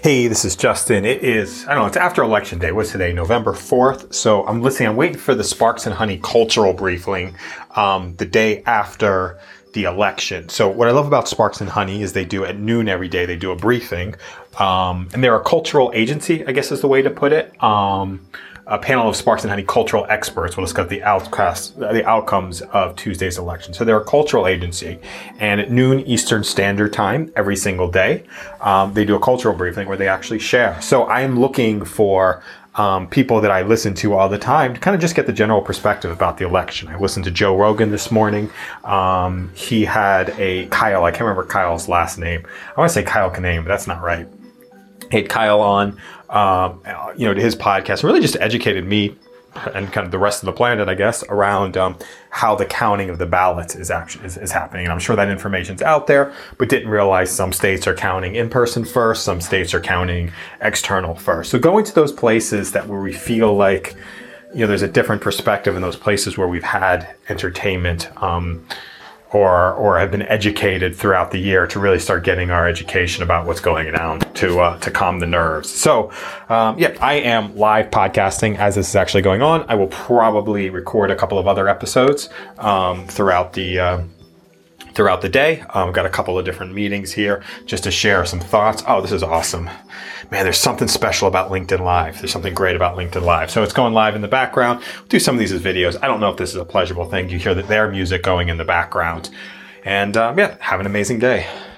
Hey, this is Justin. It is, I don't know, it's after election day. What's today? November 4th. So I'm listening, I'm waiting for the Sparks and Honey cultural briefing um, the day after the election. So what I love about Sparks and Honey is they do at noon every day, they do a briefing. Um, and they're a cultural agency, I guess is the way to put it. Um, a panel of Sparks and Honey cultural experts will discuss the outcasts, the outcomes of Tuesday's election. So they're a cultural agency, and at noon Eastern Standard Time every single day, um, they do a cultural briefing where they actually share. So I am looking for um, people that I listen to all the time to kind of just get the general perspective about the election. I listened to Joe Rogan this morning. Um, he had a Kyle, I can't remember Kyle's last name. I want to say Kyle Kinane, but that's not right. He had Kyle on um, you know, to his podcast, really just educated me and kind of the rest of the planet, I guess, around um, how the counting of the ballots is actually is, is, happening. And I'm sure that information's out there, but didn't realize some states are counting in person first, some states are counting external first. So going to those places that where we feel like you know there's a different perspective in those places where we've had entertainment. Um, or or have been educated throughout the year to really start getting our education about what's going on to uh, to calm the nerves. So, um, yeah, I am live podcasting as this is actually going on. I will probably record a couple of other episodes um, throughout the. Uh, throughout the day. Um, I've got a couple of different meetings here just to share some thoughts. Oh, this is awesome. Man, there's something special about LinkedIn Live. There's something great about LinkedIn Live. So it's going live in the background. We'll do some of these as videos. I don't know if this is a pleasurable thing. You hear that their music going in the background. And um, yeah, have an amazing day.